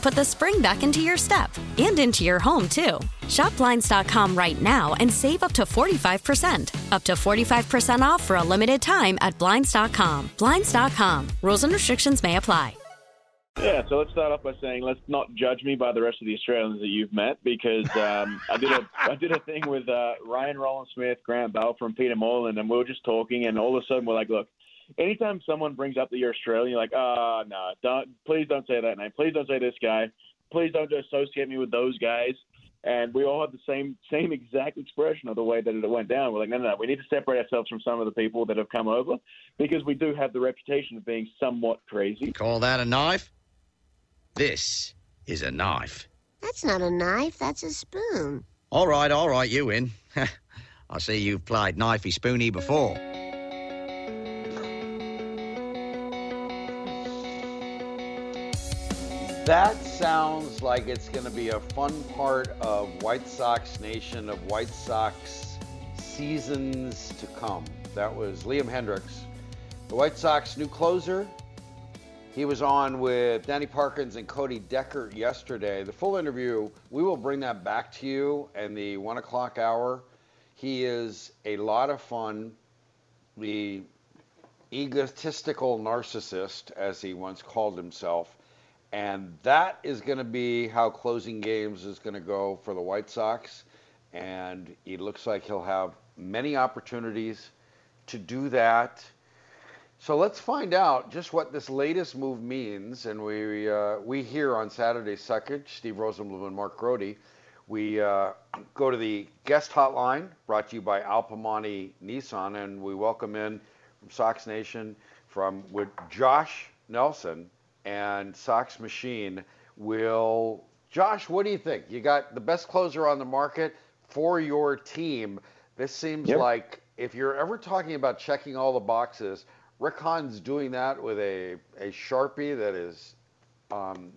put the spring back into your step and into your home, too. Shop Blinds.com right now and save up to 45%. Up to 45% off for a limited time at Blinds.com. Blinds.com. Rules and restrictions may apply. Yeah, so let's start off by saying let's not judge me by the rest of the Australians that you've met because um, I did a I did a thing with uh, Ryan Rowland Smith, Grant Balfour Peter Moylan, and we were just talking, and all of a sudden we're like, look, anytime someone brings up that you're Australian, you're like, ah, oh, no, don't, please don't say that name. Please don't say this guy. Please don't associate me with those guys. And we all had the same same exact expression of the way that it went down. We're like, no, no, no, we need to separate ourselves from some of the people that have come over because we do have the reputation of being somewhat crazy. Call that a knife? This is a knife. That's not a knife, that's a spoon. All right, all right, you win. I see you've played knifey spoony before. That sounds like it's going to be a fun part of White Sox Nation, of White Sox seasons to come. That was Liam Hendriks, the White Sox new closer. He was on with Danny Parkins and Cody Decker yesterday. The full interview, we will bring that back to you in the one o'clock hour. He is a lot of fun. The egotistical narcissist, as he once called himself. And that is going to be how closing games is going to go for the White Sox. And it looks like he'll have many opportunities to do that. So let's find out just what this latest move means. And we uh, we here on Saturday Suckage, Steve Rosenbloom and Mark Grote, we uh, go to the guest hotline brought to you by Al Piemonte Nissan, and we welcome in from Sox Nation from with Josh Nelson and Sox Machine will. Josh, what do you think? You got the best closer on the market for your team. This seems yep. like if you're ever talking about checking all the boxes, Rick Hahn's doing that with a, a Sharpie that is um,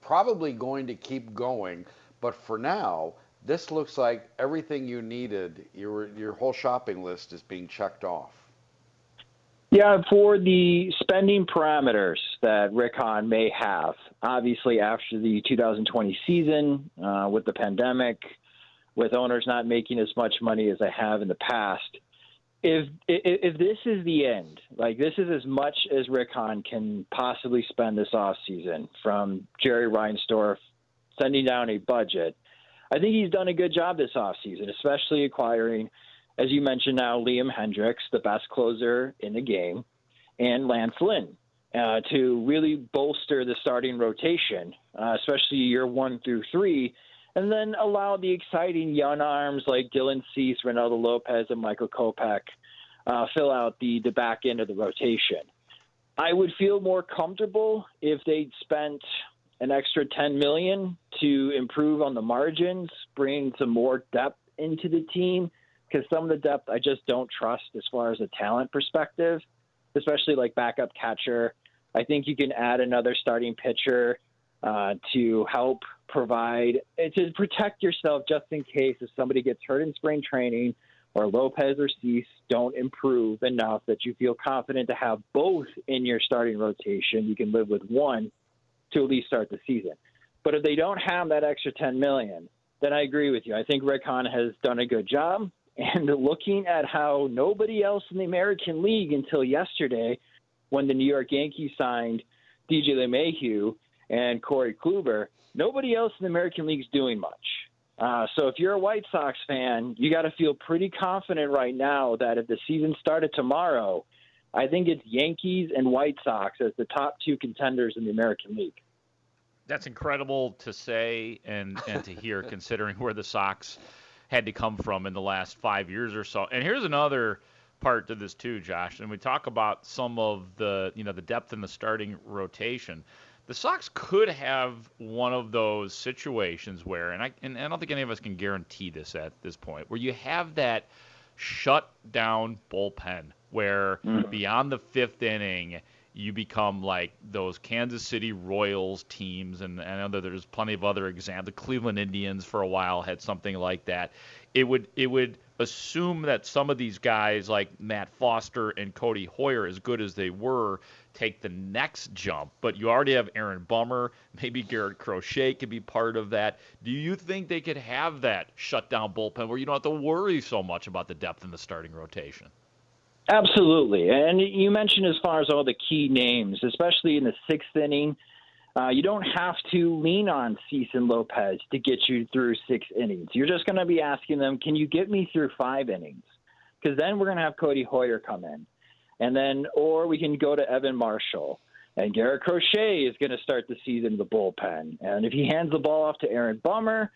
probably going to keep going. But for now, this looks like everything you needed, your, your whole shopping list is being checked off. Yeah, for the spending parameters that Rick Hahn may have, obviously after the 2020 season, uh, with the pandemic, with owners not making as much money as they have in the past, if, if if this is the end, like this is as much as Rick Hahn can possibly spend this off season from Jerry Reinsdorf sending down a budget, I think he's done a good job this off season, especially acquiring – as you mentioned now, Liam Hendriks, the best closer in the game, and Lance Lynn uh, to really bolster the starting rotation, uh, especially year one through three, and then allow the exciting young arms like Dylan Cease, Reynaldo Lopez, and Michael Kopech uh, fill out the, the back end of the rotation. I would feel more comfortable if they'd spent an extra 10 million to improve on the margins, bring some more depth into the team because some of the depth I just don't trust as far as a talent perspective, especially like backup catcher. I think you can add another starting pitcher uh, to help provide to protect yourself just in case if somebody gets hurt in spring training or Lopez or Cease don't improve enough that you feel confident to have both in your starting rotation. You can live with one to at least start the season. But if they don't have that extra 10 million, then I agree with you. I think Hahn has done a good job. And looking at how nobody else in the American League until yesterday, when the New York Yankees signed DJ LeMahieu and Corey Kluber, nobody else in the American League is doing much. Uh, so if you're a White Sox fan, you got to feel pretty confident right now that if the season started tomorrow, I think it's Yankees and White Sox as the top two contenders in the American League. That's incredible to say and, and to hear, considering where the Sox had to come from in the last five years or so. And here's another part to this too, Josh. And we talk about some of the you know the depth in the starting rotation the Sox could have one of those situations where, and I, and I don't think any of us can guarantee this at this point, where you have that shut down bullpen where mm. beyond the fifth inning, you become like those Kansas City Royals teams, and, I know there's plenty of other examples. The Cleveland Indians for a while had something like that. It would it would assume that some of these guys like Matt Foster and Cody Heuer, as good as they were, take the next jump. But you already have Aaron Bummer, maybe Garrett Crochet could be part of that. Do you think they could have that shutdown bullpen where you don't have to worry so much about the depth in the starting rotation? Absolutely. And you mentioned as far as all the key names, especially in the sixth inning. Uh, you don't have to lean on and Lopez to get you through six innings. You're just going to be asking them, can you get me through five innings? Because then we're going to have Cody Heuer come in. And then, or we can go to Evan Marshall. And Garrett Crochet is going to start the season in the bullpen. And if he hands the ball off to Aaron Bummer,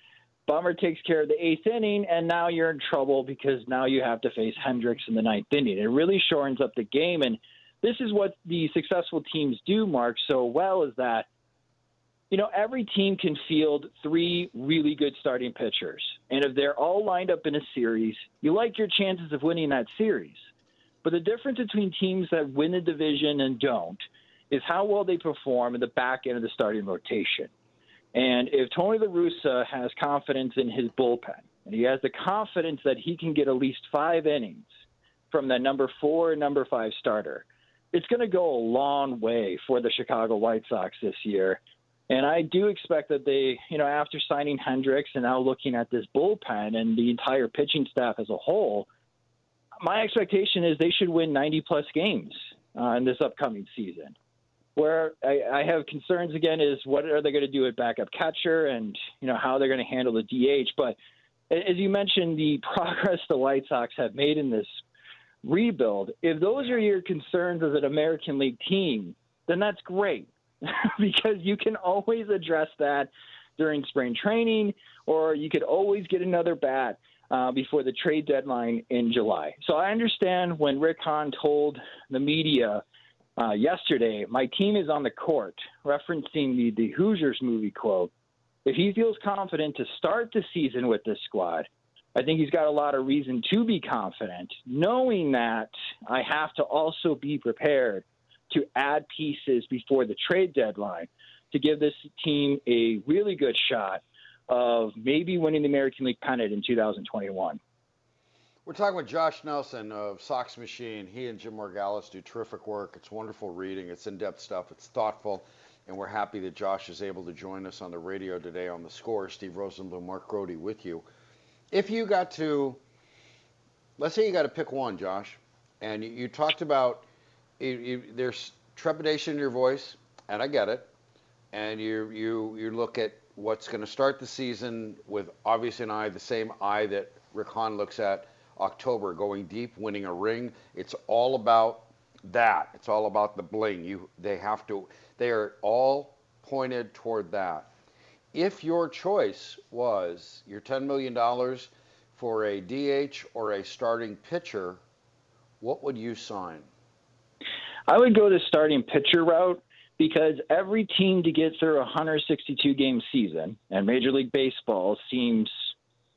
Bummer takes care of the eighth inning, and now you're in trouble because now you have to face Hendriks in the ninth inning. It really shortens up the game. And this is what the successful teams do, Mark, so well is that, you know, every team can field three really good starting pitchers. And if they're all lined up in a series, you like your chances of winning that series. But the difference between teams that win the division and don't is how well they perform in the back end of the starting rotation. And if Tony La Russa has confidence in his bullpen, and he has the confidence that he can get at least five innings from that number four number five starter, it's going to go a long way for the Chicago White Sox this year. And I do expect that they, you know, after signing Hendriks and now looking at this bullpen and the entire pitching staff as a whole, my expectation is they should win 90 plus games uh, in this upcoming season. Where I, I have concerns again is what are they going to do at backup catcher and you know how they're going to handle the DH. But as you mentioned, the progress the White Sox have made in this rebuild. If those are your concerns as an American League team, then that's great because you can always address that during spring training, or you could always get another bat uh, before the trade deadline in July. So I understand when Rick Hahn told the media uh, yesterday, my team is on the court, referencing the, the Hoosiers movie quote. If he feels confident to start the season with this squad, I think he's got a lot of reason to be confident, knowing that I have to also be prepared to add pieces before the trade deadline to give this team a really good shot of maybe winning the American League pennant in 2021. We're talking with Josh Nelson of Sox Machine. He and Jim Margalus do terrific work. It's wonderful reading. It's in-depth stuff. It's thoughtful, and we're happy that Josh is able to join us on the radio today on the score. Steve Rosenbloom, Mark Grote, with you. If you got to, let's say you got to pick one, Josh, and you, you talked about you, you, there's trepidation in your voice, and I get it, and you you you look at what's going to start the season with obviously an eye, the same eye that Rick Hahn looks at October, going deep, winning a ring. It's all about that. It's all about the bling. You, they have to. They are all pointed toward that. If your choice was your $10 million for a DH or a starting pitcher, what would you sign? I would go the starting pitcher route because every team to get through a 162 game season, and Major League Baseball seems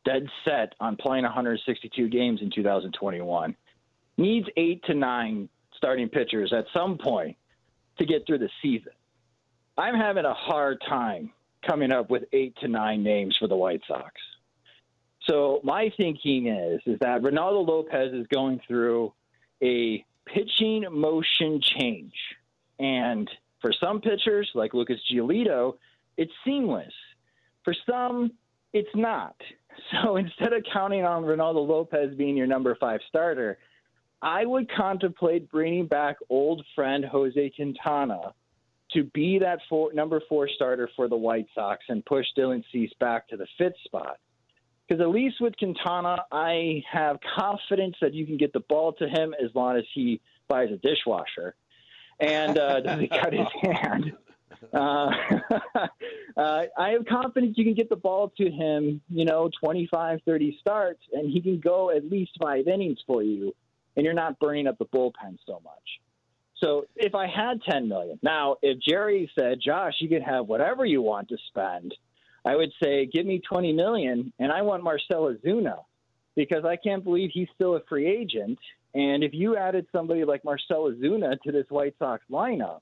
dead set on playing 162 games in 2021, needs eight to nine starting pitchers at some point to get through the season. I'm having a hard time coming up with eight to nine names for the White Sox. So my thinking is is that Reynaldo Lopez is going through a pitching motion change. And for some pitchers, like Lucas Giolito, it's seamless. For some, it's not. So instead of counting on Reynaldo Lopez being your number five starter, I would contemplate bringing back old friend Jose Quintana to be that four, number four starter for the White Sox and push Dylan Cease back to the fifth spot. Because at least with Quintana, I have confidence that you can get the ball to him as long as he buys a dishwasher and uh, doesn't cut his hand. Uh, uh, I have confidence you can get the ball to him, you know, 25, 30 starts, and he can go at least five innings for you, and you're not burning up the bullpen so much. So if I had 10 million, now if Jerry said, Josh, you can have whatever you want to spend, I would say, give me 20 million, and I want Marcell Ozuna because I can't believe he's still a free agent. And if you added somebody like Marcell Ozuna to this White Sox lineup,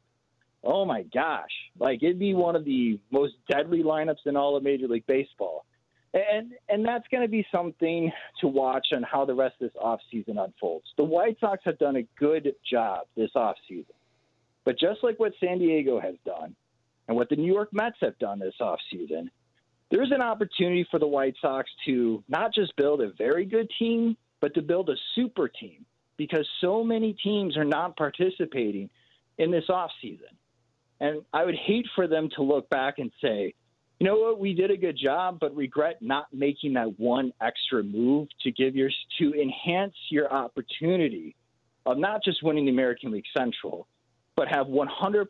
oh my gosh, like it'd be one of the most deadly lineups in all of Major League Baseball. And and that's going to be something to watch on how the rest of this offseason unfolds. The White Sox have done a good job this offseason. But just like what San Diego has done and what the New York Mets have done this offseason, there's an opportunity for the White Sox to not just build a very good team, but to build a super team because so many teams are not participating in this offseason. And I would hate for them to look back and say, you know what, we did a good job, but regret not making that one extra move to give your to enhance your opportunity of not just winning the American League Central, but have 100%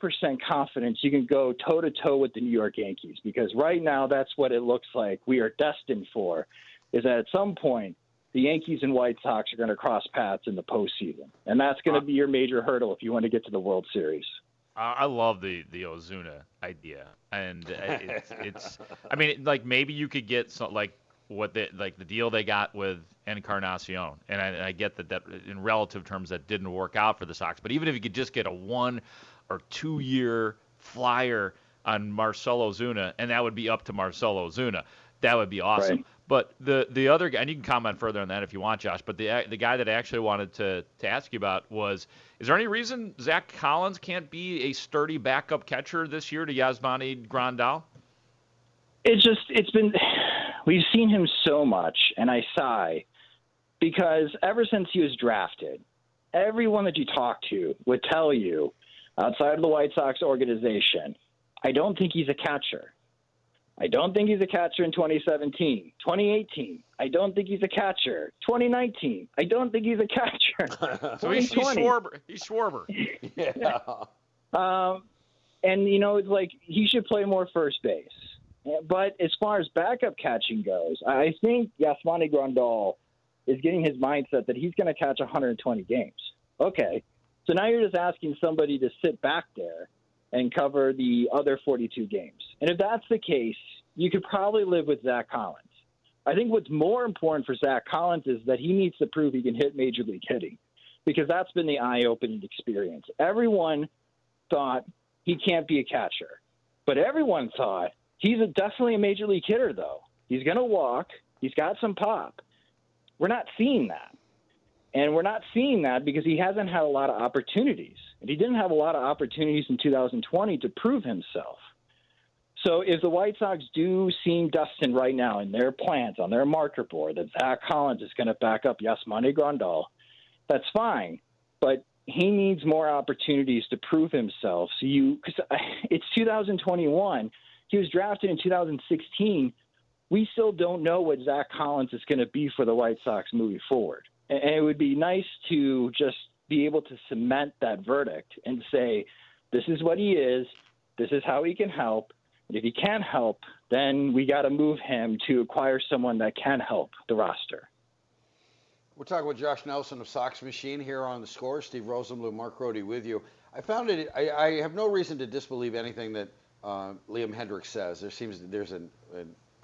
confidence you can go toe to toe with the New York Yankees because right now that's what it looks like we are destined for is that at some point the Yankees and White Sox are going to cross paths in the postseason. And that's going to be your major hurdle if you want to get to the World Series. I love the the Ozuna idea, and uh, it's, it's I mean, like maybe you could get some like what the like the deal they got with Encarnacion, and I, and I get that that in relative terms that didn't work out for the Sox, but even if you could just get a one or two year flyer on Marcell Ozuna, and that would be up to Marcell Ozuna, that would be awesome. Right. But the the other guy, and you can comment further on that if you want, Josh. But the the guy that I actually wanted to to ask you about was: Is there any reason Zach Collins can't be a sturdy backup catcher this year to Yasmani Grandal? It's just it's been we've seen him so much, and I sigh because ever since he was drafted, everyone that you talk to would tell you outside of the White Sox organization, I don't think he's a catcher. I don't think he's a catcher in 2017. 2018, I don't think he's a catcher. 2019, I don't think he's a catcher. so he's, he's Schwarber. He's Schwarber. yeah. Um, and, you know, it's like he should play more first base. But as far as backup catching goes, I think Yasmani Grandal is getting his mindset that he's going to catch 120 games. Okay. So now you're just asking somebody to sit back there and cover the other 42 games. And if that's the case, you could probably live with Zach Collins. I think what's more important for Zach Collins is that he needs to prove he can hit major league hitting because that's been the eye opening experience. Everyone thought he can't be a catcher, but everyone thought he's a, definitely a major league hitter, though. He's going to walk, he's got some pop. We're not seeing that. And we're not seeing that because he hasn't had a lot of opportunities. And he didn't have a lot of opportunities in 2020 to prove himself. So if the White Sox do seem Dustin right now in their plans on their marker board that Zach Collins is going to back up Yasmani Grandal, that's fine. But he needs more opportunities to prove himself. So you, because uh, it's 2021. He was drafted in 2016. We still don't know what Zach Collins is going to be for the White Sox moving forward. And it would be nice to just be able to cement that verdict and say, this is what he is, this is how he can help. And if he can't help, then we got to move him to acquire someone that can help the roster. We're talking with Josh Nelson of Sox Machine here on the score. Steve Rosenbloom, Mark Grote with you. I found it. I, I, have no reason to disbelieve anything that uh, Liam Hendriks says. There seems there's a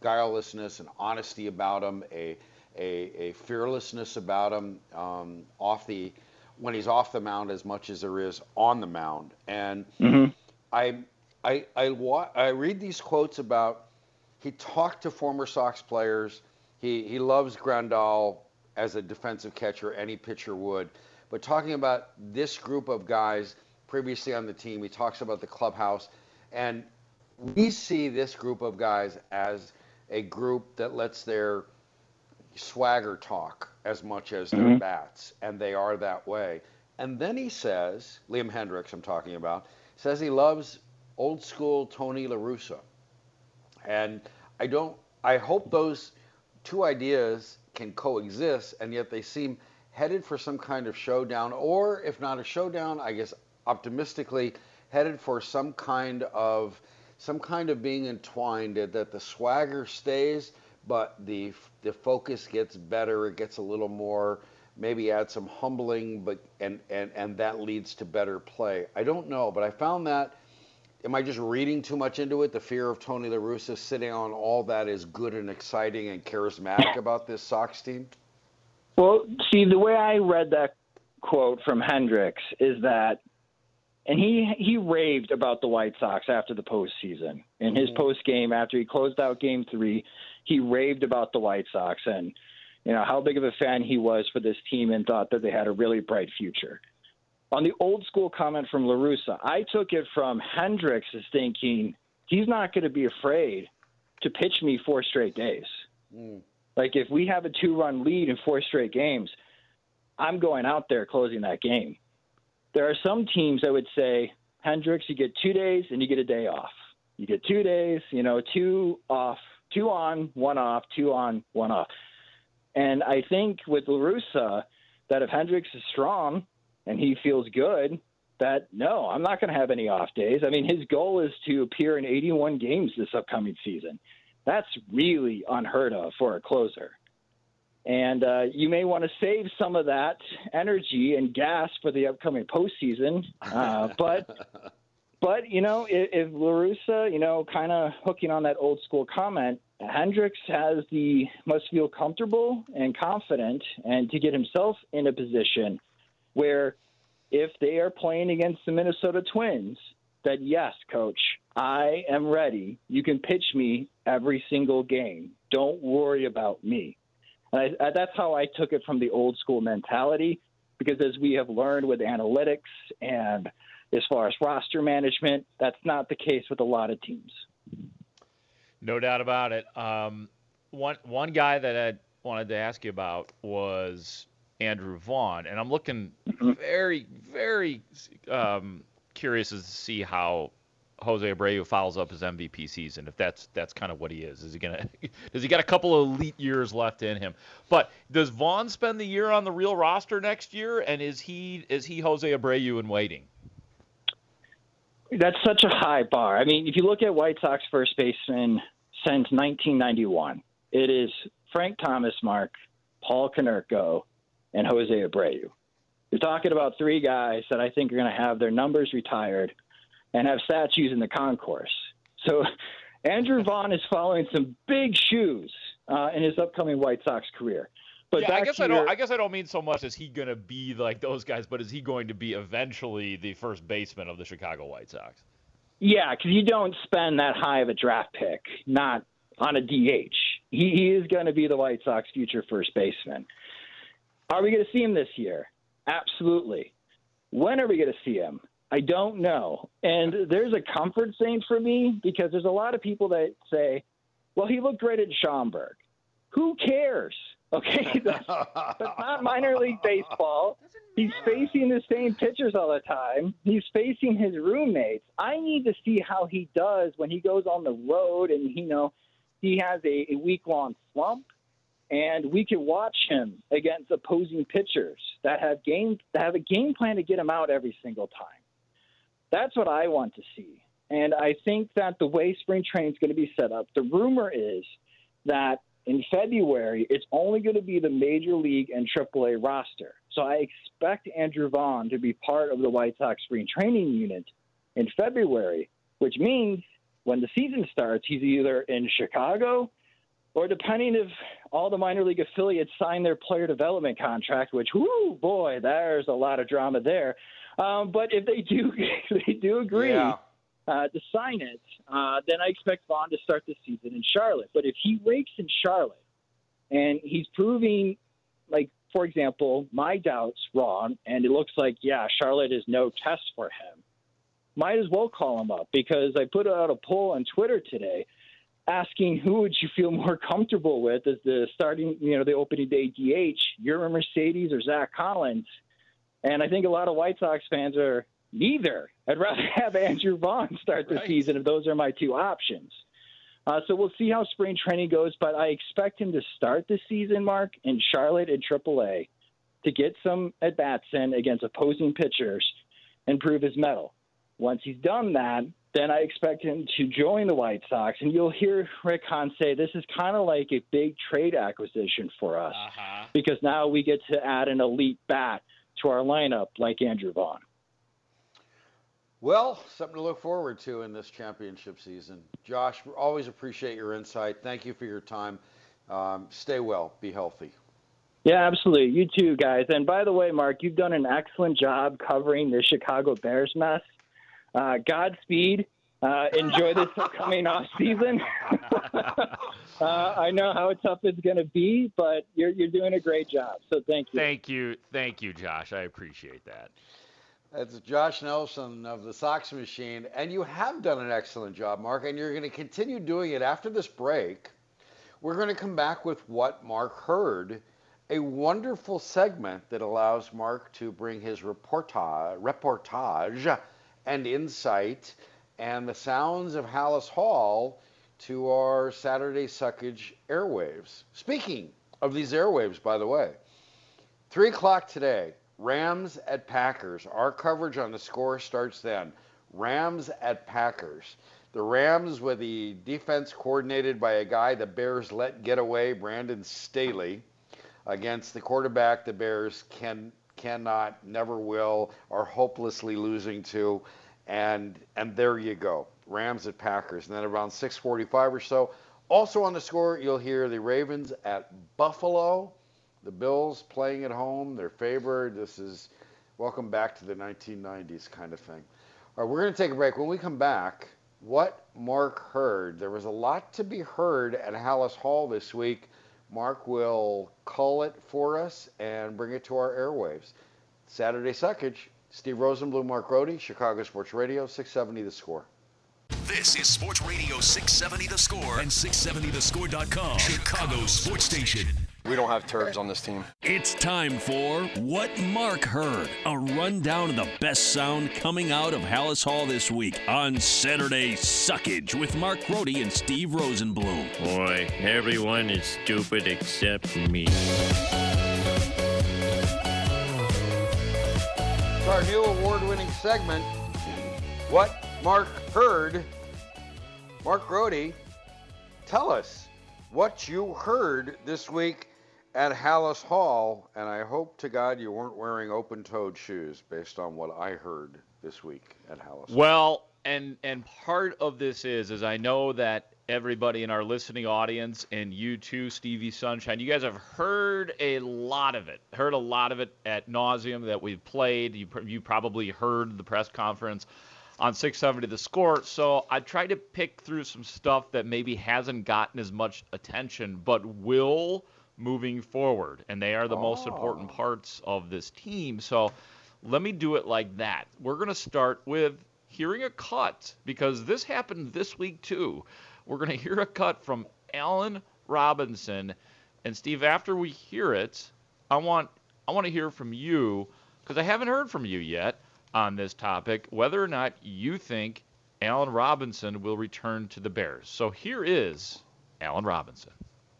guilelessness, an honesty about him, a a, a fearlessness about him um, off the when he's off the mound as much as there is on the mound. And mm-hmm. I I I wa- I read these quotes about he talked to former Sox players. He he loves Grandal as a defensive catcher, any pitcher would. But talking about this group of guys previously on the team, he talks about the clubhouse, and we see this group of guys as a group that lets their swagger talk as much as their Mhm. bats, and they are that way. And then he says, Liam Hendriks, I'm talking about, says he loves old school Tony La Russa. And I don't, I hope those two ideas can coexist, and yet they seem headed for some kind of showdown, or if not a showdown, I guess optimistically headed for some kind of some kind of being entwined that the swagger stays, but the the focus gets better. It gets a little more, maybe add some humbling, but and and and that leads to better play. I don't know, but I found that. Am I just reading too much into it? The fear of Tony La Russa sitting on all that is good and exciting and charismatic about this Sox team. Well, see, the way I read that quote from Hendriks is that, and he he raved about the White Sox after the postseason. In his mm-hmm. post game, after he closed out Game Three, he raved about the White Sox and you know how big of a fan he was for this team and thought that they had a really bright future. On the old school comment from La Russa, I took it from Hendriks as thinking he's not going to be afraid to pitch me four straight days. Mm. Like if we have a two run lead in four straight games, I'm going out there closing that game. There are some teams that would say, Hendriks, you get two days and you get a day off. You get two days, you know, two off, two on, one off, two on, one off. And I think with La Russa, that if Hendriks is strong and he feels good, that no, I'm not going to have any off days. I mean, his goal is to appear in 81 games this upcoming season. That's really unheard of for a closer. And uh, you may want to save some of that energy and gas for the upcoming postseason. Uh, but, but you know, if, if La Russa, you know, kind of hooking on that old school comment, Hendriks has the must feel comfortable and confident, and to get himself in a position where, if they are playing against the Minnesota Twins, that yes, coach, I am ready. You can pitch me every single game. Don't worry about me. And I, I, that's how I took it from the old school mentality, because as we have learned with analytics and as far as roster management, that's not the case with a lot of teams. No doubt about it. Um, one one guy that I wanted to ask you about was Andrew Vaughn, and I'm looking very very um, curious to see how Jose Abreu follows up his MVP season. If that's that's kind of what he is, is he gonna? does he got a couple of elite years left in him? But does Vaughn spend the year on the real roster next year? And is he is he Jose Abreu in waiting? That's such a high bar. I mean, if you look at White Sox first baseman since 1991, it is Frank Thomas, Mark, Paul Konerko, and Jose Abreu. You're talking about three guys that I think are going to have their numbers retired and have statues in the concourse. So Andrew Vaughn is following some big shoes uh, in his upcoming White Sox career. But yeah, I guess I don't. Your, I guess I don't mean so much as he going to be like those guys, but is he going to be eventually the first baseman of the Chicago White Sox? Yeah, because you don't spend that high of a draft pick, not on a DH. He, he is going to be the White Sox future first baseman. Are we going to see him this year? Absolutely. When are we going to see him? I don't know. And there's a comfort thing for me because there's a lot of people that say, well, he looked great at Schaumburg. Who cares? Okay, that's, that's not minor league baseball. He's facing the same pitchers all the time. He's facing his roommates. I need to see how he does when he goes on the road and you know he has a, a week long slump and we can watch him against opposing pitchers that have game that have a game plan to get him out every single time. That's what I want to see. And I think that the way spring training is going to be set up, the rumor is that in February, it's only going to be the major league and AAA roster. So I expect Andrew Vaughn to be part of the White Sox spring training unit in February, which means when the season starts, he's either in Chicago or depending if all the minor league affiliates sign their player development contract, which, whoo, boy, there's a lot of drama there. Um, but if they do, they do agree, Yeah. uh, to sign it, uh, then I expect Vaughn to start the season in Charlotte. But if he rakes in Charlotte and he's proving, like, for example, my doubts wrong, and it looks like, yeah, Charlotte is no test for him, might as well call him up because I put out a poll on Twitter today asking who would you feel more comfortable with as the starting, you know, the opening day DH, Yermín Mercedes or Zach Collins. And I think a lot of White Sox fans are neither. I'd rather have Andrew Vaughn start the right. season if those are my two options. Uh, so we'll see how spring training goes, but I expect him to start the season, Mark, in Charlotte and AAA to get some at bats in against opposing pitchers and prove his mettle. Once he's done that, then I expect him to join the White Sox. And you'll hear Rick Hahn say this is kind of like a big trade acquisition for us uh-huh. because now we get to add an elite bat to our lineup like Andrew Vaughn. Well, something to look forward to in this championship season. Josh, we always appreciate your insight. Thank you for your time. Um, stay well, be healthy. Yeah, absolutely. You too, guys. And by the way, Mark, you've done an excellent job covering the Chicago Bears mess. Uh, Godspeed. Uh, enjoy this upcoming off season. uh, I know how tough it's going to be, but you're you're doing a great job. So thank you. Thank you, thank you, Josh. I appreciate that. That's Josh Nelson of the Sox Machine, and you have done an excellent job, Mark. And you're going to continue doing it after this break. We're going to come back with what Mark heard, a wonderful segment that allows Mark to bring his reportage, reportage and insight and the sounds of Halas Hall to our Saturday Suckage airwaves. Speaking of these airwaves, by the way, 3 o'clock today, Rams at Packers. Our coverage on the score starts then. Rams at Packers. The Rams with the defense coordinated by a guy the Bears let get away, Brandon Staley, against the quarterback the Bears can cannot, never will, are hopelessly losing to. And and there you go. Rams at Packers. And then around 645 or so, also on the score, you'll hear the Ravens at Buffalo. The Bills playing at home, they're favored. This is welcome back to the 1990s kind of thing. All right, we're going to take a break. When we come back, what Mark heard. There was a lot to be heard at Halas Hall this week. Mark will call it for us and bring it to our airwaves. Saturday Suckage, Steve Rosenbloom, Mark Grote, Chicago Sports Radio, 670 The Score. This is Sports Radio 670 The Score and 670thescore.com, Chicago Sports Station. We don't have turds on this team. It's time for What Mark Heard, a rundown of the best sound coming out of Halas Hall this week on Saturday Suckage with Mark Grote and Steve Rosenbloom. Boy, everyone is stupid except me. Our new award winning segment, What Mark Heard. Mark Grote, tell us what you heard this week at Halas Hall, and I hope to God you weren't wearing open-toed shoes based on what I heard this week at Halas. Well, and and part of this is is I know that everybody in our listening audience and you too, Stevie Sunshine, you guys have heard a lot of it. Heard a lot of it at nauseum that we've played. You you probably heard the press conference on 670 the score. So I tried to pick through some stuff that maybe hasn't gotten as much attention, but will moving forward, and they are the oh. most important oh. parts of this team. So let me do it like that. We're going to start with hearing a cut because this happened this week too. We're going to hear a cut from Allen Robinson, and Steve. After we hear it, I want I want to hear from you because I haven't heard from you yet on this topic whether or not you think Allen Robinson will return to the Bears. So here is Allen Robinson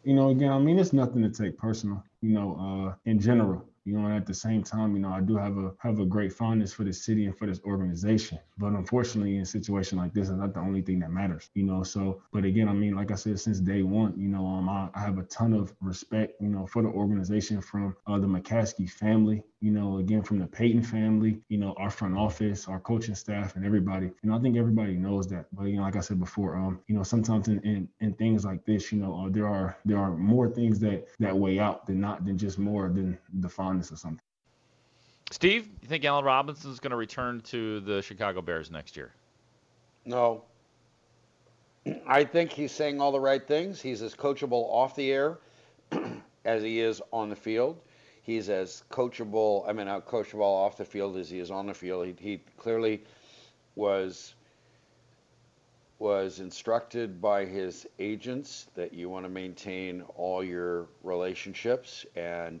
you know, again, I mean, it's nothing to take personal, you know, uh, in general. You know, and at the same time, you know, I do have a have a great fondness for the city and for this organization. But unfortunately, in a situation like this, it's not the only thing that matters. You know, so but again, I mean, like I said, since day one, you know, um, I, I have a ton of respect, you know, for the organization from uh, the McCaskey family, you know, again from the Payton family, you know, our front office, our coaching staff, and everybody. You know, I think everybody knows that. But you know, like I said before, um, you know, sometimes in in, in things like this, you know, uh, there are there are more things that that weigh out than not than just more than the fondness of something. Steve, you think Allen Robinson is going to return to the Chicago Bears next year? No. I think he's saying all the right things. He's as coachable off the air as he is on the field. He's as coachable, I mean, out coachable off the field as he is on the field. He, he clearly was was instructed by his agents that you want to maintain all your relationships and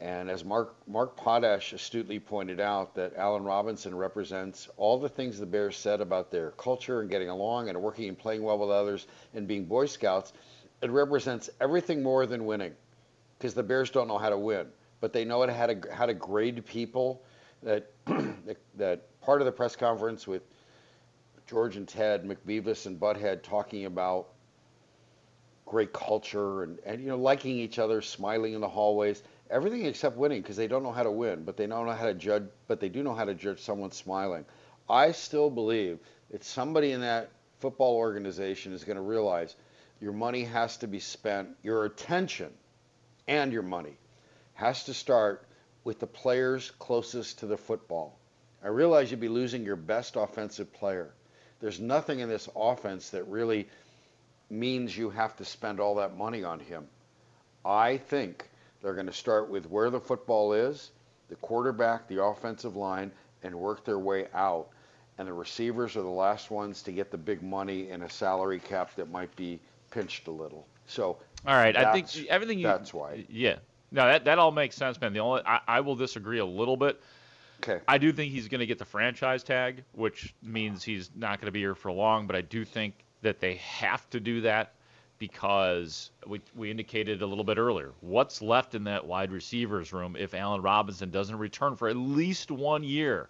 and as Mark Mark Potash astutely pointed out that Allen Robinson represents all the things the Bears said about their culture and getting along and working and playing well with others and being Boy Scouts. It represents everything more than winning because the Bears don't know how to win, but they know how to how to grade people. That that part of the press conference with George and Ted, McBevis and Butthead talking about great culture and, and you know liking each other, smiling in the hallways, everything except winning because they don't know how to win, but they don't know how to judge, but they do know how to judge someone smiling. I still believe that somebody in that football organization is going to realize your money has to be spent, your attention and your money has to start with the players closest to the football. I realize you'd be losing your best offensive player. There's nothing in this offense that really means you have to spend all that money on him. I think they're going to start with where the football is, the quarterback, the offensive line, and work their way out. And the receivers are the last ones to get the big money in a salary cap that might be pinched a little. So, all right, I think everything. You, that's why. Yeah, no, that that all makes sense, man. The only I, I will disagree a little bit. Okay. I do think he's going to get the franchise tag, which means he's not going to be here for long. But I do think that they have to do that because we, we indicated a little bit earlier what's left in that wide receivers room if Allen Robinson doesn't return for at least one year.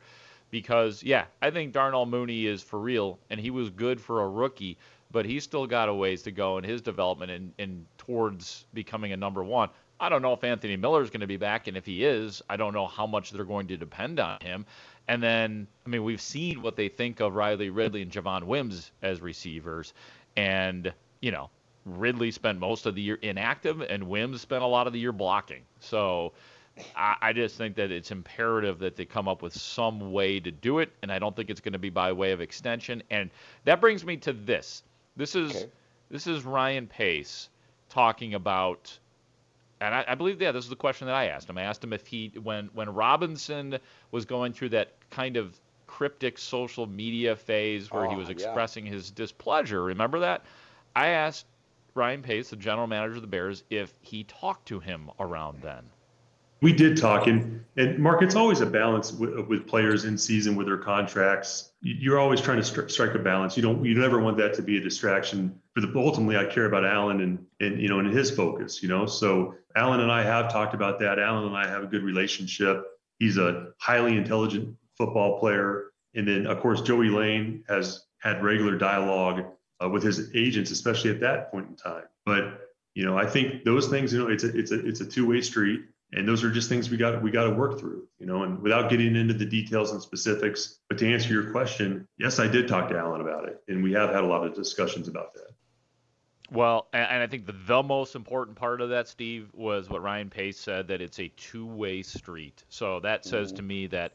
Because, yeah, I think Darnell Mooney is for real, and he was good for a rookie, but he's still got a ways to go in his development and, and towards becoming a number one. I don't know if Anthony Miller is going to be back, and if he is, I don't know how much they're going to depend on him. And then, I mean, we've seen what they think of Riley Ridley and Javon Wims as receivers, and you know, Ridley spent most of the year inactive, and Wims spent a lot of the year blocking. So I, I, just think that it's imperative that they come up with some way to do it, and I don't think it's going to be by way of extension. And that brings me to this. This is okay. this is Ryan Pace talking about, and I, I believe yeah, this is the question that I asked him. I asked him if he when when Robinson was going through that kind of cryptic social media phase where oh, he ah, was yeah. expressing his displeasure. Remember that? I asked Ryan Pace, the general manager of the Bears, if he talked to him around then. We did talk, and and Mark, it's always a balance with, with players in season with their contracts. You're always trying to stri- strike a balance. You don't, you never want that to be a distraction. But ultimately, I care about Allen and and you know and his focus. You know, so Allen and I have talked about that. Allen and I have a good relationship. He's a highly intelligent football player, and then of course Joey Laine has had regular dialogue uh, with his agents, especially at that point in time. But you know, I think those things, you know, it's a it's a it's a two way street, and those are just things we got we got to work through. You know, and without getting into the details and specifics, but to answer your question, yes, I did talk to Allen about it, and we have had a lot of discussions about that. Well, and I think the, the most important part of that, Steve, was what Ryan Pace said that it's a two-way street. So that says mm-hmm. to me that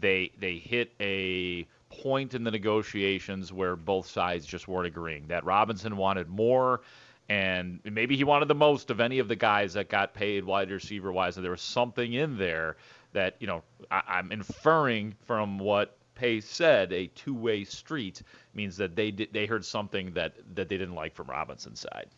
they they hit a point in the negotiations where both sides just weren't agreeing. That Robinson wanted more, and maybe he wanted the most of any of the guys that got paid wide receiver wise. And there was something in there that you know I, am inferring from what Pace said. A two-way street means that they did, they heard something that that they didn't like from Robinson's side.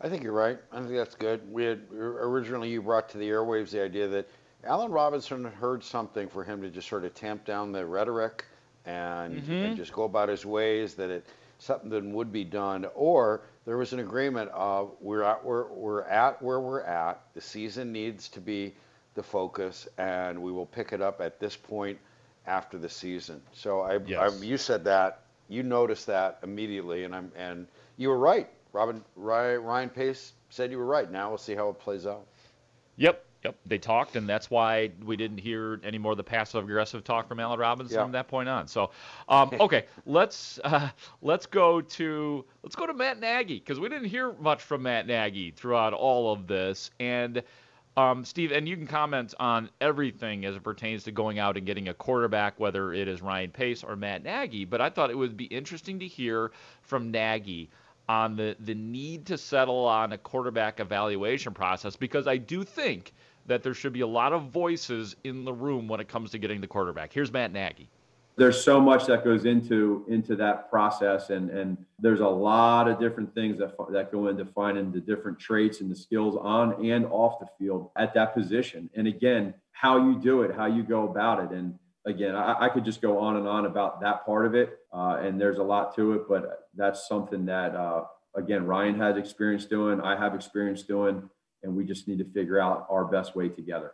I think you're right. I think that's good. We had originally you brought to the airwaves the idea that Allen Robinson heard something for him to just sort of tamp down the rhetoric and, mm-hmm. and just go about his ways, that it something that would be done, or there was an agreement of we're at we're, we're at where we're at. The season needs to be the focus, and we will pick it up at this point after the season. So I, yes. I you said that you noticed that immediately, and I'm and you were right. Robin Ryan Pace said you were right. Now we'll see how it plays out. Yep, Yep, they talked, and that's why we didn't hear any more of the passive aggressive talk from Allen Robinson from that point on. So, um, okay, let's uh, let's go to let's go to Matt Nagy because we didn't hear much from Matt Nagy throughout all of this, and Um, Steve, and you can comment on everything as it pertains to going out and getting a quarterback, whether it is Ryan Pace or Matt Nagy. But I thought it would be interesting to hear from Nagy on the, the need to settle on a quarterback evaluation process because I do think that there should be a lot of voices in the room when it comes to getting the quarterback. Here's Matt Nagy. There's so much that goes into into that process and and there's a lot of different things that that go into finding the different traits and the skills on and off the field at that position. And again how you do it how you go about it. And again i, I could just go on and on about that part of it uh, and there's a lot to it but that's something that uh, again ryan has experience doing i have experience doing and we just need to figure out our best way together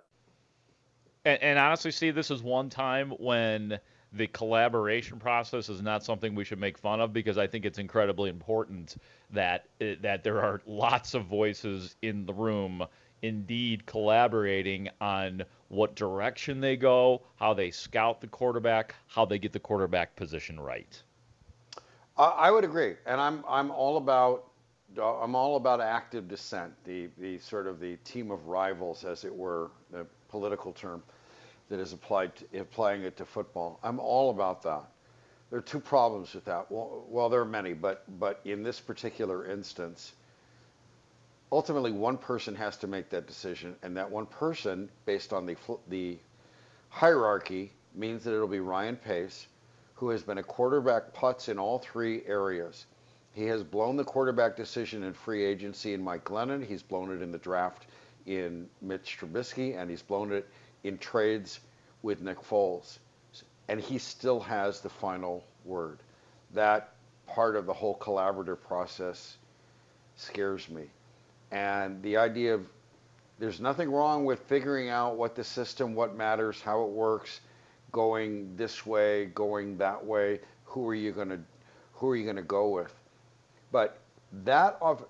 and, and honestly steve this is one time when the collaboration process is not something we should make fun of because I think it's incredibly important that eh, that there are lots of voices in the room indeed collaborating on what direction they go, how they scout the quarterback, how they get the quarterback position right. I would agree, and I'm I'm all about I'm all about active dissent, the the sort of the team of rivals, as it were, the political term that is applied to, applying it to football. I'm all about that. There are two problems with that. Well, well, there are many, but but in this particular instance, ultimately one person has to make that decision, and that one person, based on the the hierarchy, means that it'll be Ryan Pace, who has been a quarterback putz in all three areas. He has blown the quarterback decision in free agency in Mike Glennon. He's blown it in the draft in Mitch Trubisky, and he's blown it in trades with Nick Foles. And he still has the final word. That part of the whole collaborative process scares me. And the idea of there's nothing wrong with figuring out what the system, what matters, how it works, going this way, going that way. Who are you going to who are you going to go with? But that off,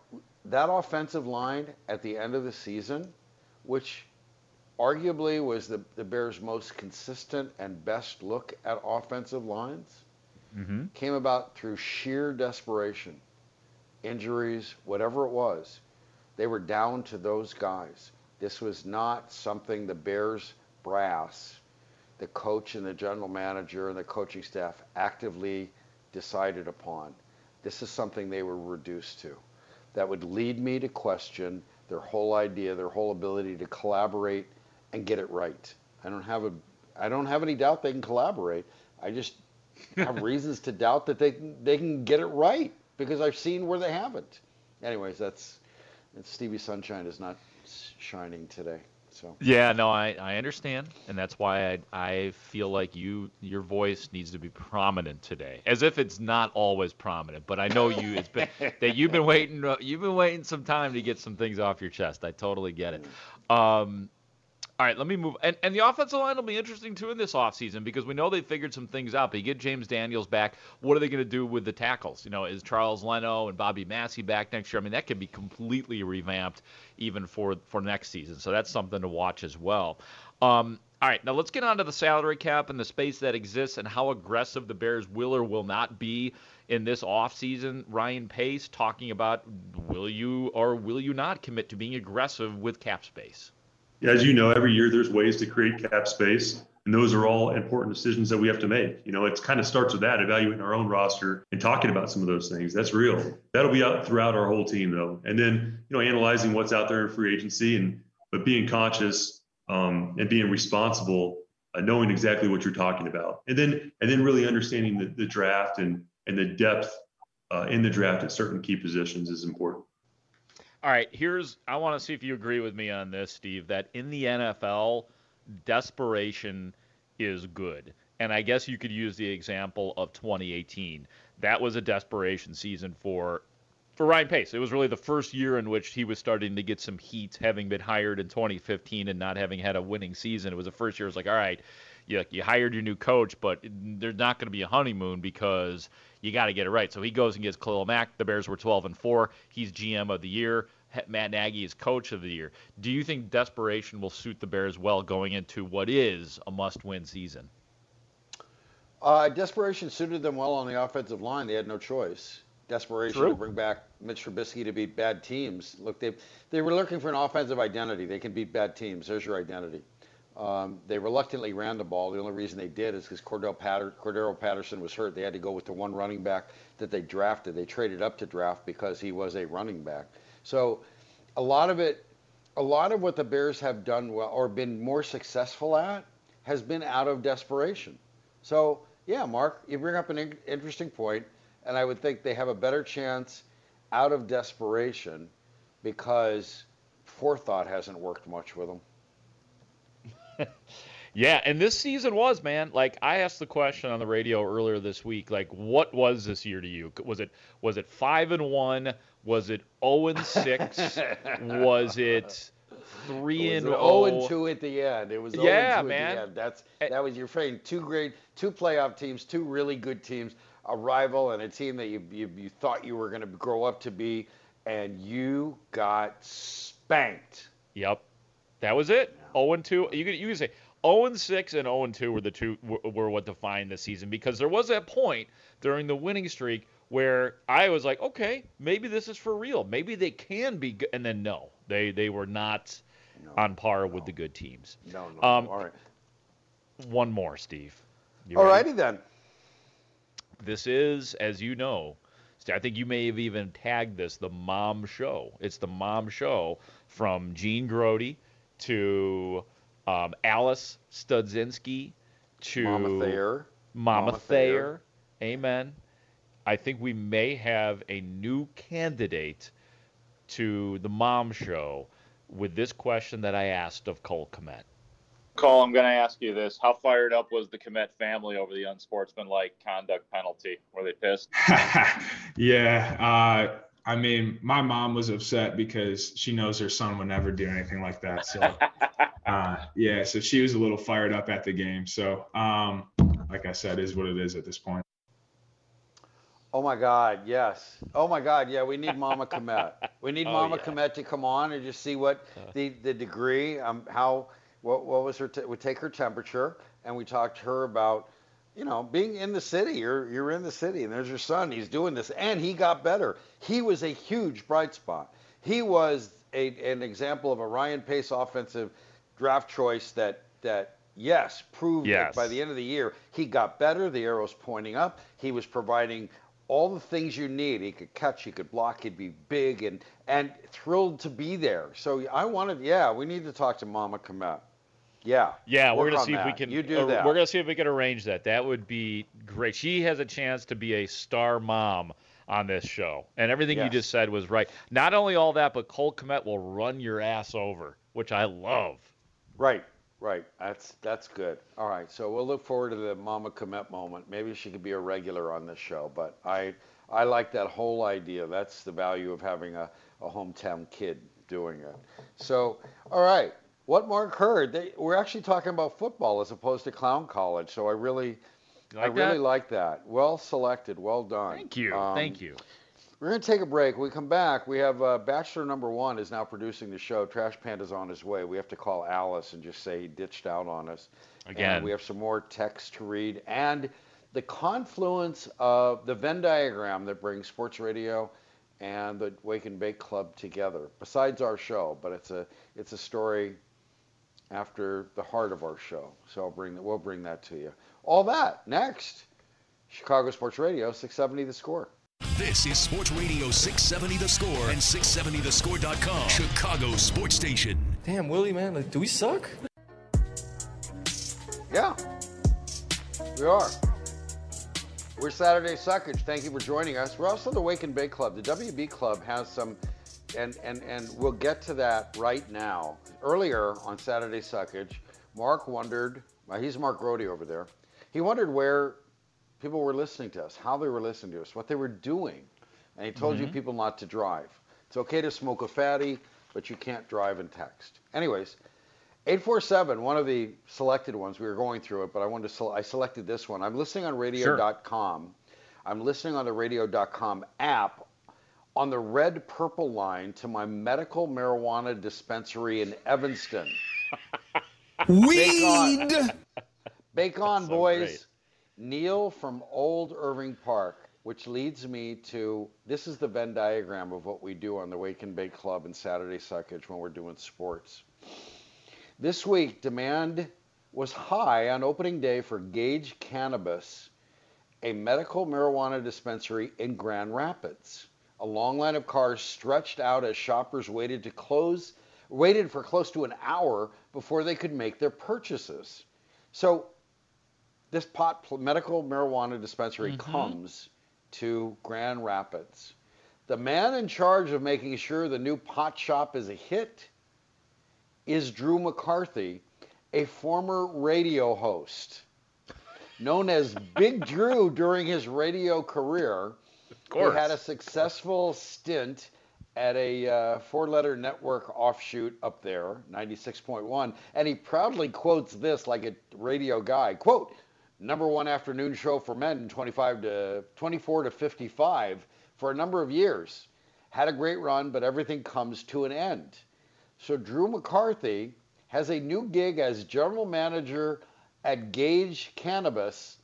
that offensive line at the end of the season, which arguably was the, the Bears' most consistent and best look at offensive lines, mm-hmm. came about through sheer desperation, injuries, whatever it was. They were down to those guys. This was not something the Bears brass, the coach and the general manager and the coaching staff actively decided upon. This is something they were reduced to. That would lead me to question their whole idea, their whole ability to collaborate and get it right. I don't have a I don't have any doubt they can collaborate. I just have reasons to doubt that they can, they can get it right because I've seen where they haven't. Anyways, that's, that's Stevie Sunshine is not shining today. So yeah, no, I, I understand, and that's why I I feel like you your voice needs to be prominent today, as if it's not always prominent. But I know you it's been that you've been waiting you've been waiting some time to get some things off your chest. I totally get it. Mm. Um, all right, let me move. And, and the offensive line will be interesting too in this offseason because we know they figured some things out. But you get James Daniels back. What are they going to do with the tackles? You know, is Charles Leno and Bobby Massie back next year? I mean, that could be completely revamped even for for next season. So that's something to watch as well. Um, all right, now let's get on to the salary cap and the space that exists and how aggressive the Bears will or will not be in this offseason. Ryan Pace talking about will you or will you not commit to being aggressive with cap space? As you know, every year there's ways to create cap space. And those are all important decisions that we have to make. You know, it kind of starts with that, evaluating our own roster and talking about some of those things. That's real. That'll be out throughout our whole team, though. And then, you know, analyzing what's out there in free agency and but being conscious um, and being responsible, uh, knowing exactly what you're talking about, and then and then really understanding the, the draft and and the depth uh, in the draft at certain key positions is important. All right, here's I want to see if you agree with me on this, Steve, that in the NFL, desperation is good. And I guess you could use the example of 2018. That was a desperation season for for Ryan Pace. It was really the first year in which he was starting to get some heat, having been hired in 2015 and not having had a winning season. It was the first year. It was like, all right, you, you hired your new coach, but there's not going to be a honeymoon because you got to get it right. So he goes and gets Khalil Mack. The Bears were 12 and four. He's GM of the year. Matt Nagy is coach of the year. Do you think desperation will suit the Bears well going into what is a must-win season? Uh, desperation suited them well on the offensive line. They had no choice. desperation True. to bring back Mitch Trubisky to beat bad teams. Look, they they were looking for an offensive identity. They can beat bad teams. There's your identity. Um, they reluctantly ran the ball. The only reason they did is because Cordell Patter- Cordarrelle Patterson was hurt. They had to go with the one running back that they drafted. They traded up to draft because he was a running back. So a lot of it, a lot of what the Bears have done well or been more successful at has been out of desperation. So yeah, Mark, you bring up an in- interesting point, and I would think they have a better chance out of desperation because forethought hasn't worked much with them. Yeah, and this season was, man. Like I asked the question on the radio earlier this week, like what was this year to you? Was it was it five and one? Was it zero and six? was it three was and an zero? 0 and 2 at the end. It was 0 Yeah, and 2 man. at the end. That's that was your saying two great, two playoff teams, two really good teams, a rival and a team that you you, you thought you were going to grow up to be, and you got spanked. Yep, that was it. Zero and two. You could you could say zero and six and zero and two were the two were, were what defined the season because there was that point during the winning streak where I was like, okay, maybe this is for real. Maybe they can be good. And then no, they they were not on par with the good teams. No, no. Um, all right. One more, Steve. All righty then. This is, as you know, I think you may have even tagged this the Mom Show. It's the Mom Show from Gene Grote to um, Alice Studzinski to Mama Thayer. Mama, Mama Thayer. Thayer. Amen. I think we may have a new candidate to the Mom Show with this question that I asked of Cole Kmet. Cole, I'm going to ask you this. How fired up was the Kmet family over the unsportsmanlike conduct penalty? Were they pissed? Yeah, uh, I mean, my mom was upset because she knows her son would never do anything like that. So, uh, yeah, so she was a little fired up at the game. So, um, like I said, is what it is at this point. Oh my God, yes. Oh my God, yeah. We need Mama Kmet. We need Oh, Mama yeah. Kmet to come on and just see what the the degree, um, how what what was her? T- we take her temperature and we talk to her about, you know, being in the city. You're you're in the city and there's your son. He's doing this and he got better. He was a huge bright spot. He was a an example of a Ryan Pace offensive draft choice that that yes proved Yes. that by the end of the year he got better. The arrow's pointing up. He was providing all the things you need. He could catch, he could block, he'd be big and and thrilled to be there. So I wanted, yeah, we need to talk to Mama Kmet. Yeah. Yeah, we're gonna on see if we can. You do uh, that. We're gonna see if we can arrange that. That would be great. She has a chance to be a star mom on this show, and everything you just said was right. Not only all that, but Cole Kmet will run your ass over, which I love. Right, right. That's that's good. All right. So we'll look forward to the Mama Kmet moment. Maybe she could be a regular on this show. But I I like that whole idea. That's the value of having a, a hometown kid doing it. So all right. What Mark heard, they, we're actually talking about football as opposed to clown college. So I really, You I like really that? like that. Well selected. Well done. Thank you. Um, Thank you. We're going to take a break. When we come back, we have uh, Bachelor number one is now producing the show. Trash Panda's on his way. We have to call Alice and just say he ditched out on us. Again. And we have some more text to read. And the confluence of the Venn diagram that brings sports radio and the Wake and Bake Club together, besides our show, but it's a, it's a story after the heart of our show. So I'll bring, that. we'll bring that to you. All that next. Chicago Sports Radio, 670 The Score. This is Sports Radio 670 The Score and 670thescore.com. Chicago Sports Station. Damn, Willie, man, like, do we suck? Yeah, we are. We're Saturday Suckage. Thank you for joining us. We're also the Wake and Bake Club. The WB Club has some, and and and we'll get to that right now. Earlier on Saturday Suckage, Mark wondered. Well, he's Mark Grote over there. He wondered where people were listening to us, how they were listening to us, what they were doing, and he told you Mhm. people not to drive. It's okay to smoke a fatty, but you can't drive and text. Anyways, 847, one of the selected ones, we were going through it, but I wanted to, sel- I selected this one. I'm listening on radio.com. I'm listening on the radio.com app on the red purple line to my medical marijuana dispensary in Evanston. Bake on, Bake on so boys. great. Neil from Old Irving Park. which leads me to this is the Venn diagram of what we do on the Wake and Bake Club and Saturday Suckage when we're doing sports. This week, demand was high on opening day for Gage Cannabis, a medical marijuana dispensary in Grand Rapids. A long line of cars stretched out as shoppers waited to close, waited for close to an hour before they could make their purchases. So, this pot medical marijuana dispensary Mhm. comes to Grand Rapids. The man in charge of making sure the new pot shop is a hit is Drew McCarthy, a former radio host. Known as Big Drew during his radio career, course. he had a successful stint at a uh, four-letter network offshoot up there, 96.1, and he proudly quotes this like a radio guy. Quote, number one afternoon show for men 25 to 24 to 55 for a number of years. Had a great run, but everything comes to an end. So Drew McCarthy has a new gig as general manager at Gage Cannabis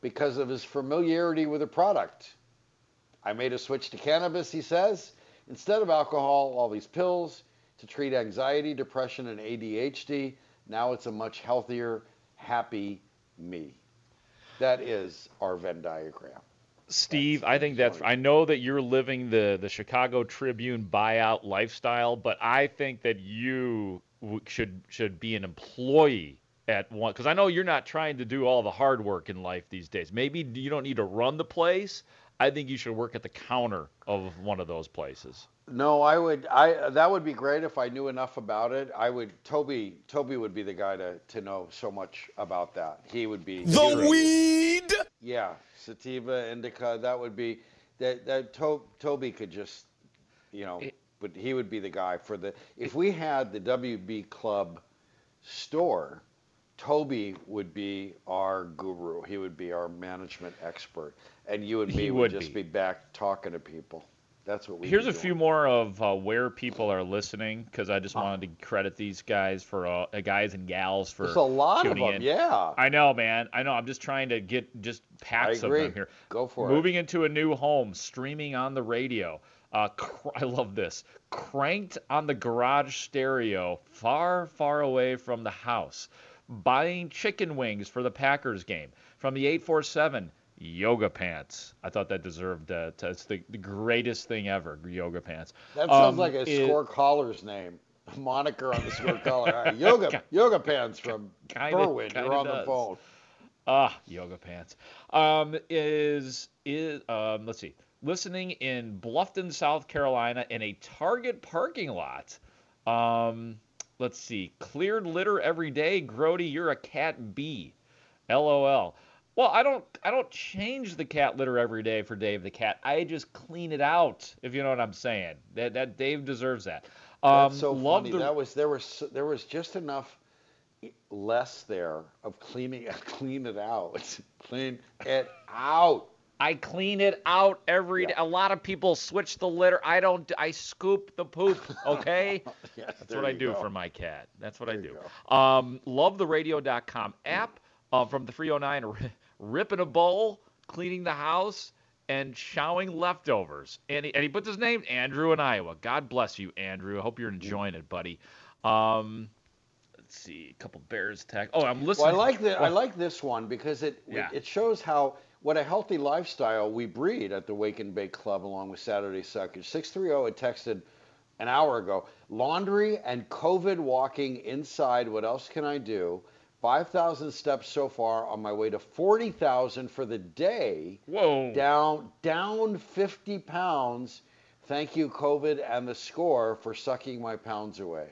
because of his familiarity with the product. I made a switch to cannabis, he says. Instead of alcohol, all these pills to treat anxiety, depression, and ADHD. Now it's a much healthier, happy me. That is our Venn diagram. Steve, I think that's. I know that you're living the the Chicago Tribune buyout lifestyle, but I think that you w- should should be an employee at one because I know you're not trying to do all the hard work in life these days. Maybe you don't need to run the place. I think you should work at the counter of one of those places. No, I would. I that would be great if I knew enough about it. I would. Toby. Toby would be the guy to to know so much about that. He would be The weed. Yeah, sativa, indica. That would be that. That to, Toby could just, you know, but he would be the guy for the. If we had the WB Club store, Toby would be our guru. He would be our management expert, and you and me would, would just be. be back talking to people. That's what we. Here's a few more of uh, where people are listening because I just wanted to credit these guys for uh, uh, guys and gals for There's a lot of them, in. yeah. I know, man. I know. I'm just trying to get just packs of them here. Go for it. Moving into a new home, streaming on the radio. Uh, cr- I love this. Cranked on the garage stereo, far, far away from the house. Buying chicken wings for the Packers game from the 847 yoga pants. I thought that deserved uh, to, it's the, the greatest thing ever. Yoga pants. That sounds Um, like a it- score caller's name. A moniker on the score caller. All right, yoga yoga pants from Kinda- Berwyn. kinda You're on the phone. Ah, yoga pants. Um, is is um, let's see, listening in Bluffton, South Carolina, in a Target parking lot. Um, let's see, cleared litter every day. Grote, you're a cat B. LOL. Well, I don't I don't change the cat litter every day for Dave the cat. I just clean it out. If you know what I'm saying. That that Dave deserves that. Um, That's so funny. the- That was there was there was just enough less there of cleaning clean it out. clean it out. I clean it out every day. A lot of people switch the litter. I don't. I scoop the poop. Okay. Yes, That's what I do go. for my cat. That's what I do. Um, lovetheradio.com app uh, from the 309, r- ripping a bowl, cleaning the house, and showing leftovers. And he, and he puts his name, Andrew in Iowa. God bless you, Andrew. I hope you're enjoying it, buddy. Um, let's see, a couple Bears tag. Oh, I'm listening. Well, I like the I like this one because it Yeah. it shows how what a healthy lifestyle we breed at the Wake and Bake Club along with Saturday Suckage. 630 had texted an hour ago. Laundry and COVID walking inside. What else can I do? 5,000 steps so far on my way to 40,000 for the day. Whoa. Down down 50 pounds. Thank you COVID and the score for sucking my pounds away.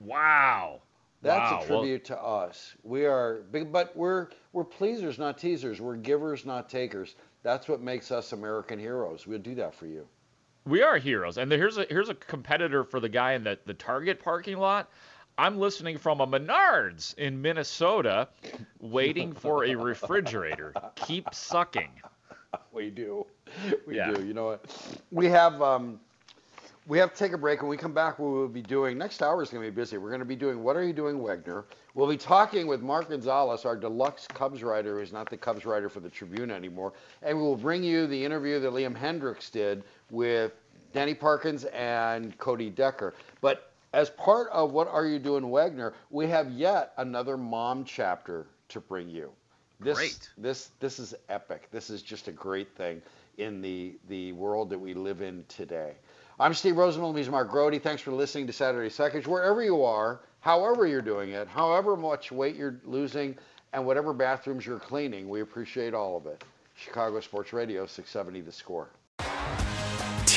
Wow. That's Wow. a Well- tribute to us. We are but we're we're pleasers, not teasers. We're givers, not takers. That's what makes us American heroes. We'll do that for you. We are heroes, and here's a here's a competitor for the guy in the the Target parking lot. I'm listening from a Menards in Minnesota, waiting for a refrigerator. Keep sucking. We do. We Yeah. do. You know what? We have um, We have to take a break. When we come back, we will be doing next hour is going to be busy. We're going to be doing what are you doing, Wegner? We'll be talking with Mark Gonzalez, our deluxe Cubs writer, who's not the Cubs writer for the Tribune anymore, and we will bring you the interview that Liam Hendriks did with Danny Parkins and Cody Decker. But as part of what are you doing, Wagner, we have yet another mom chapter to bring you. This, Great. This this is epic. This is just a great thing in the the world that we live in today. I'm Steve Rosenbloom. He's Mark Grote. Thanks for listening to Saturday Suckage. Wherever you are, however you're doing it, however much weight you're losing, and whatever bathrooms you're cleaning, we appreciate all of it. Chicago Sports Radio, 670 The Score.